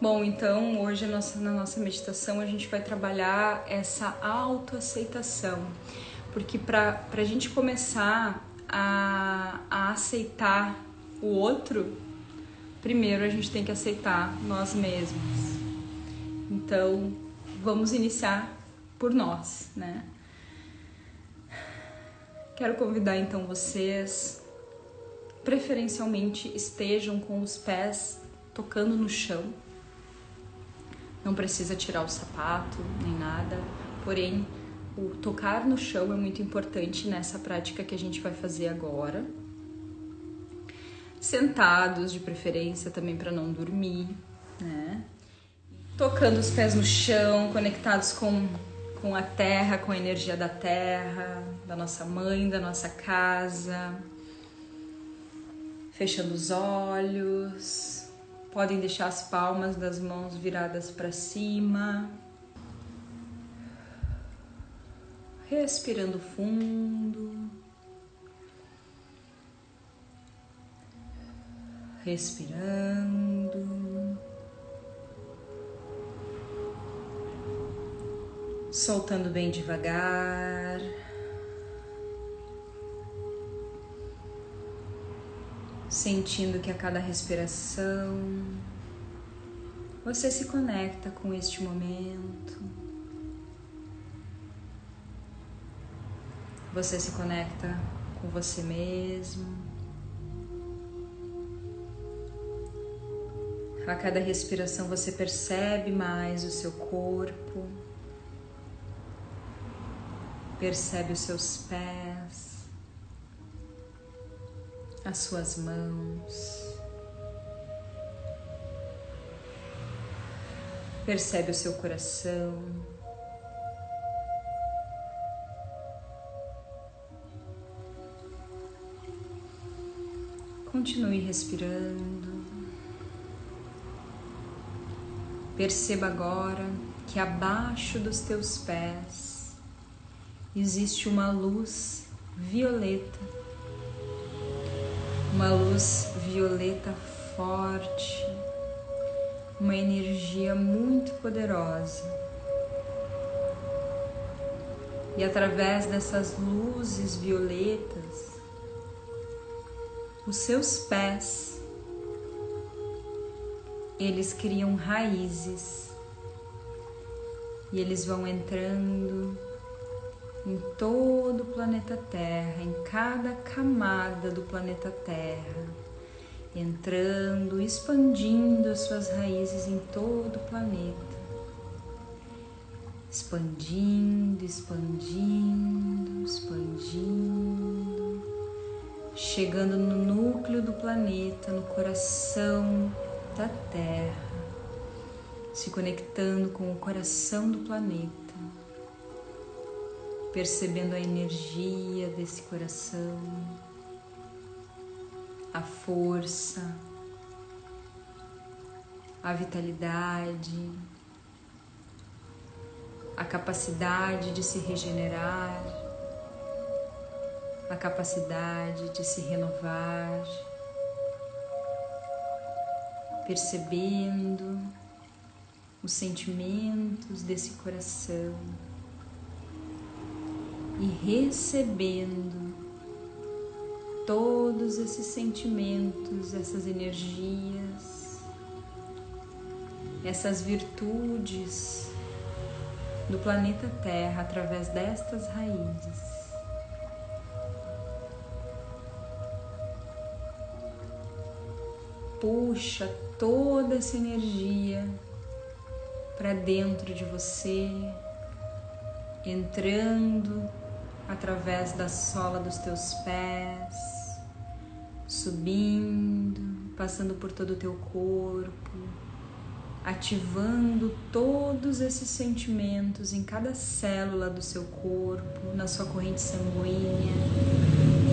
Bom, então hoje na nossa meditação a gente vai trabalhar essa autoaceitação, porque para a gente começar a, a aceitar o outro, primeiro a gente tem que aceitar nós mesmos. Então vamos iniciar por nós, né? Quero convidar então vocês, preferencialmente estejam com os pés tocando no chão. Não precisa tirar o sapato nem nada, porém o tocar no chão é muito importante nessa prática que a gente vai fazer agora. Sentados, de preferência, também para não dormir, né? Tocando os pés no chão, conectados com com a terra, com a energia da terra, da nossa mãe, da nossa casa. Fechando os olhos, podem deixar as palmas das mãos viradas para cima. Respirando fundo. Respirando. soltando bem devagar. Sentindo que a cada respiração você se conecta com este momento. Você se conecta com você mesmo. A cada respiração você percebe mais o seu corpo. Percebe os seus pés, as suas mãos. Percebe o seu coração. Continue respirando. Perceba agora que abaixo dos teus pés existe uma luz violeta, uma luz violeta forte, uma energia muito poderosa. E através dessas luzes violetas, os seus pés, eles criam raízes e eles vão entrando em todo o planeta Terra, em cada camada do planeta Terra, entrando, expandindo as suas raízes em todo o planeta. Expandindo, expandindo, expandindo, chegando no núcleo do planeta, no coração da Terra, se conectando com o coração do planeta percebendo a energia desse coração, a força, a vitalidade, a capacidade de se regenerar, a capacidade de se renovar, percebendo os sentimentos desse coração e recebendo todos esses sentimentos, essas energias, essas virtudes do planeta Terra através destas raízes. Puxa toda essa energia para dentro de você, entrando através da sola dos teus pés, subindo, passando por todo o teu corpo, ativando todos esses sentimentos em cada célula do seu corpo, na sua corrente sanguínea,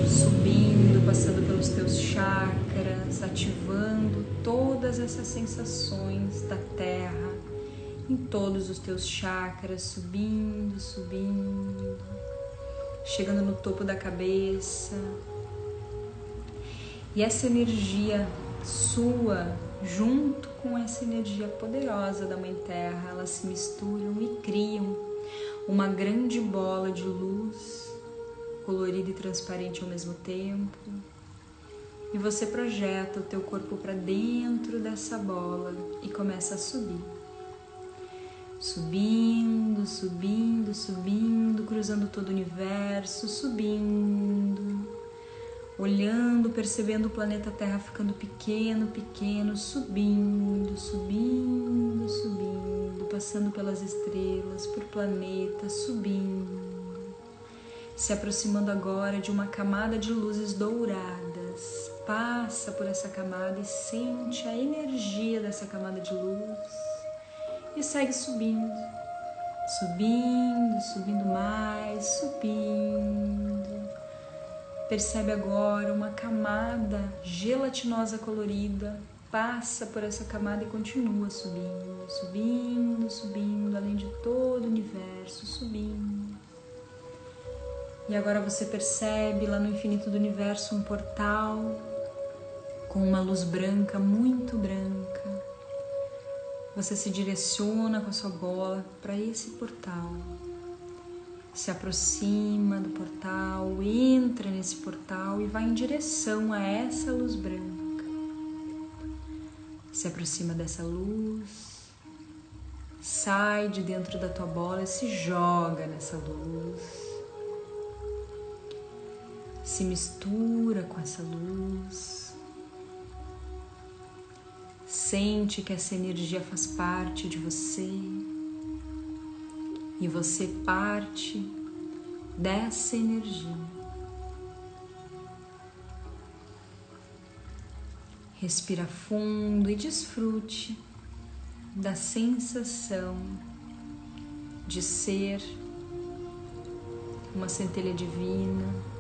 subindo, passando pelos teus chakras, ativando todas essas sensações da terra em todos os teus chakras, subindo, subindo chegando no topo da cabeça. E essa energia sua junto com essa energia poderosa da Mãe Terra, elas se misturam e criam uma grande bola de luz, colorida e transparente ao mesmo tempo. E você projeta o teu corpo para dentro dessa bola e começa a subir. Subindo, subindo, subindo, cruzando todo o universo, subindo, olhando, percebendo o planeta Terra ficando pequeno, pequeno, subindo, subindo, subindo, passando pelas estrelas, por planetas, subindo, se aproximando agora de uma camada de luzes douradas. Passa por essa camada e sente a energia dessa camada de luz e segue subindo, subindo, subindo mais, subindo. Percebe agora uma camada gelatinosa colorida, passa por essa camada e continua subindo, subindo, subindo, além de todo o universo, subindo. E agora você percebe lá no infinito do universo um portal com uma luz branca, muito branca você se direciona com a sua bola para esse portal. Se aproxima do portal, entra nesse portal e vai em direção a essa luz branca. Se aproxima dessa luz, sai de dentro da tua bola e se joga nessa luz. Se mistura com essa luz Sente que essa energia faz parte de você e você parte dessa energia. Respira fundo e desfrute da sensação de ser uma centelha divina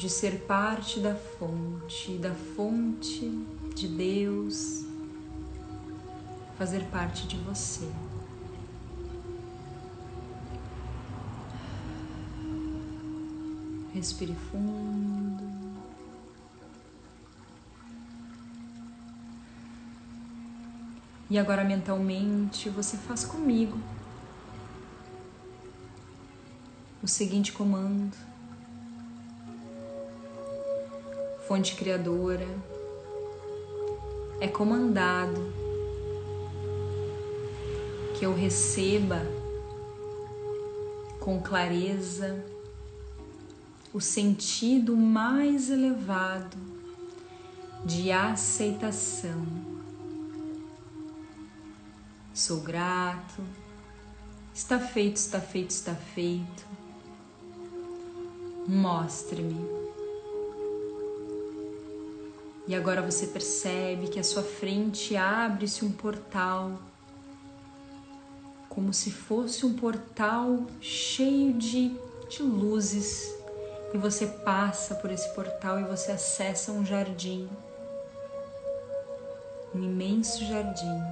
de ser parte da fonte, da fonte de Deus, fazer parte de você. Respire fundo. E agora mentalmente você faz comigo o seguinte comando fonte criadora, é comandado que eu receba com clareza o sentido mais elevado de aceitação. Sou grato, está feito, está feito, está feito. Mostre-me e agora você percebe que à sua frente abre-se um portal, como se fosse um portal cheio de, de luzes. E você passa por esse portal e você acessa um jardim, um imenso jardim.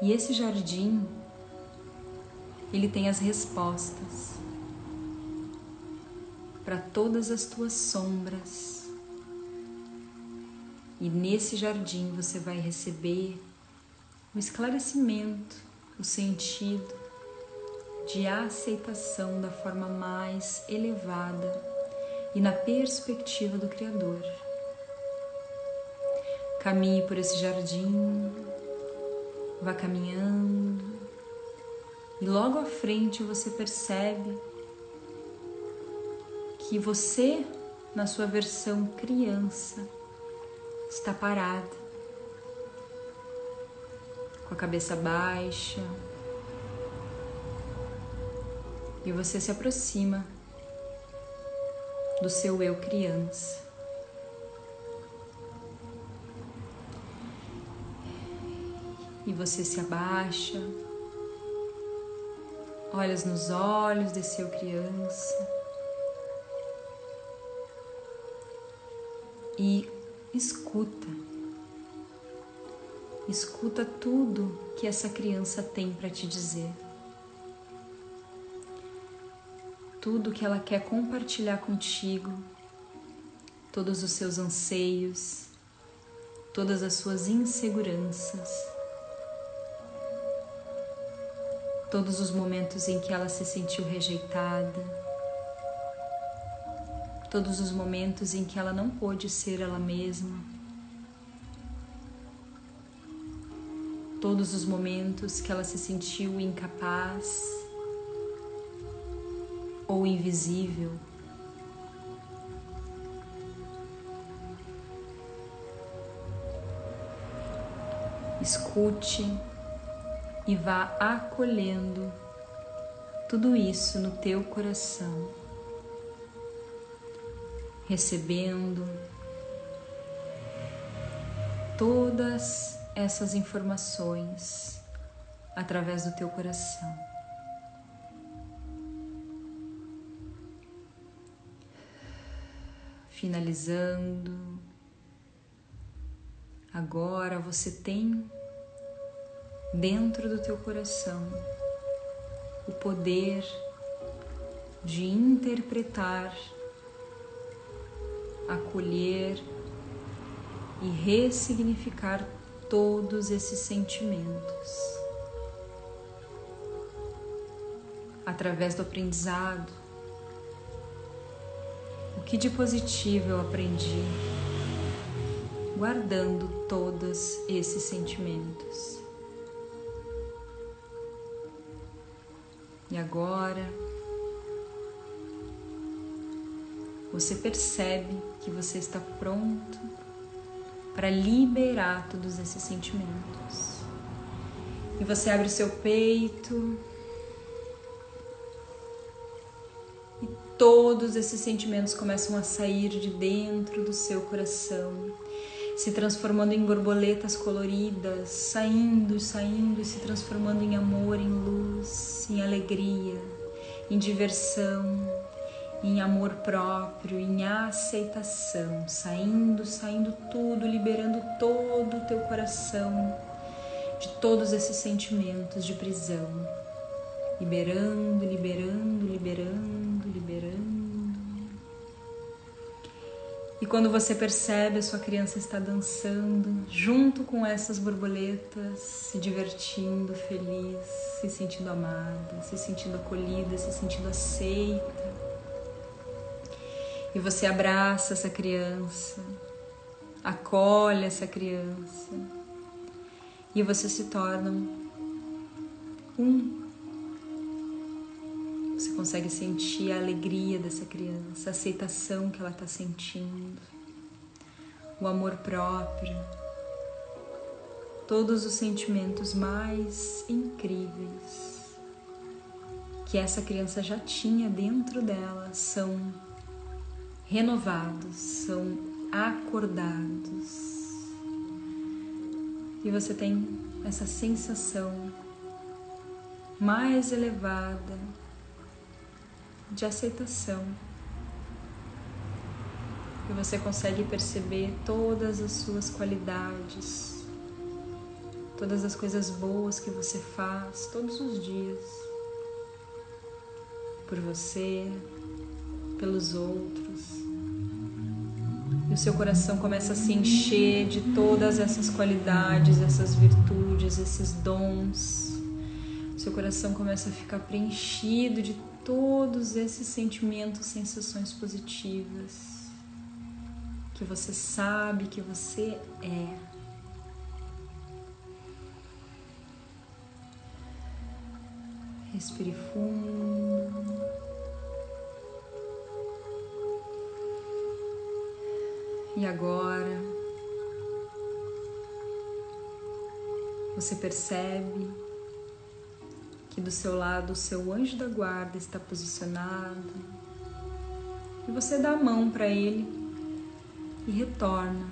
E esse jardim, ele tem as respostas para todas as tuas sombras e nesse jardim você vai receber o esclarecimento, o sentido de aceitação da forma mais elevada e na perspectiva do Criador. Caminhe por esse jardim, vá caminhando e logo à frente você percebe que você, na sua versão criança, está parada, com a cabeça baixa, e você se aproxima do seu eu criança. E você se abaixa, olhas nos olhos desse eu criança. E escuta. Escuta tudo que essa criança tem para te dizer. Tudo que ela quer compartilhar contigo todos os seus anseios, todas as suas inseguranças, todos os momentos em que ela se sentiu rejeitada, todos os momentos em que ela não pôde ser ela mesma, todos os momentos que ela se sentiu incapaz ou invisível. Escute e vá acolhendo tudo isso no teu coração, recebendo todas essas informações através do teu coração. Finalizando, agora você tem dentro do teu coração o poder de interpretar, acolher e ressignificar todos esses sentimentos. Através do aprendizado, o que de positivo eu aprendi, guardando todos esses sentimentos. E agora, você percebe que você está pronto para liberar todos esses sentimentos. E você abre o seu peito. E todos esses sentimentos começam a sair de dentro do seu coração, se transformando em borboletas coloridas, saindo, saindo e se transformando em amor, em luz, em alegria, em diversão, em amor próprio, em aceitação, saindo, saindo tudo, liberando todo o teu coração de todos esses sentimentos de prisão. Liberando, liberando, liberando, liberando. E quando você percebe a sua criança está dançando junto com essas borboletas, se divertindo, feliz, se sentindo amada, se sentindo acolhida, se sentindo aceita e você abraça essa criança, acolhe essa criança. E você se torna um. Você consegue sentir a alegria dessa criança, a aceitação que ela está sentindo, o amor próprio, todos os sentimentos mais incríveis que essa criança já tinha dentro dela são renovados, são acordados. E você tem essa sensação mais elevada de aceitação. E você consegue perceber todas as suas qualidades, todas as coisas boas que você faz todos os dias por você, pelos outros e o seu coração começa a se encher de todas essas qualidades, essas virtudes, esses dons. O seu coração começa a ficar preenchido de todos esses sentimentos, sensações positivas que você sabe que você é. Respire fundo. E agora você percebe que do seu lado o seu anjo da guarda está posicionado e você dá a mão para ele e retorna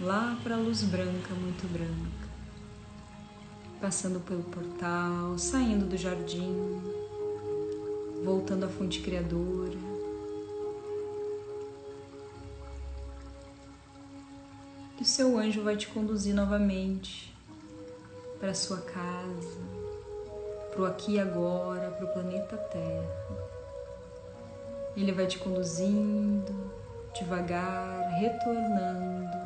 lá para a luz branca, muito branca, passando pelo portal, saindo do jardim, voltando à fonte criadora. Que o seu anjo vai te conduzir novamente para sua casa, para o aqui e agora, para o planeta Terra. Ele vai te conduzindo, devagar retornando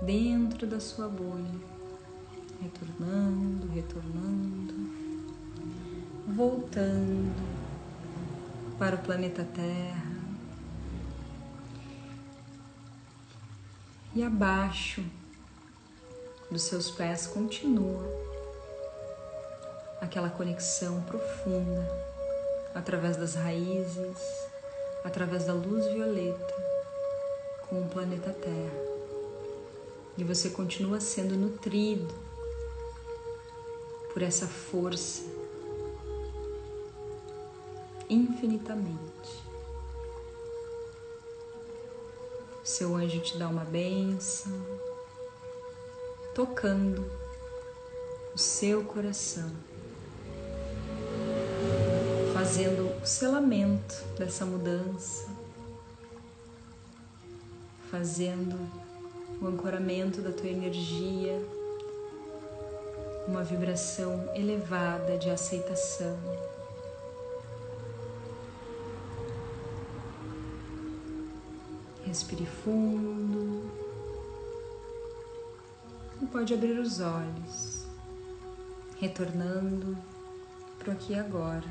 dentro da sua bolha, retornando, retornando, voltando para o planeta Terra e abaixo dos seus pés continua aquela conexão profunda através das raízes, através da luz violeta com o planeta Terra. E você continua sendo nutrido por essa força infinitamente. Seu anjo te dá uma benção, tocando o seu coração fazendo o selamento dessa mudança, fazendo o ancoramento da tua energia, uma vibração elevada de aceitação. Respire fundo e pode abrir os olhos, retornando para aqui agora.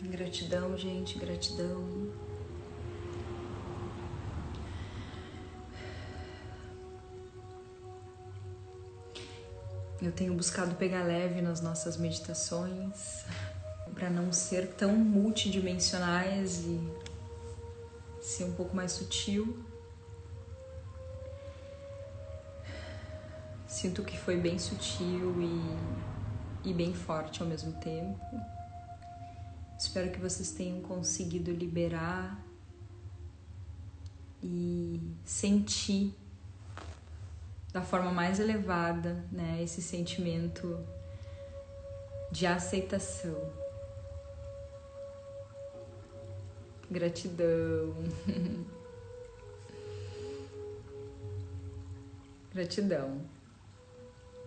Gratidão, gente, gratidão. Eu tenho buscado pegar leve nas nossas meditações para não ser tão multidimensionais e ser um pouco mais sutil. Sinto que foi bem sutil e, e bem forte ao mesmo tempo. Espero que vocês tenham conseguido liberar e sentir da forma mais elevada, né, esse sentimento de aceitação. Gratidão. Gratidão.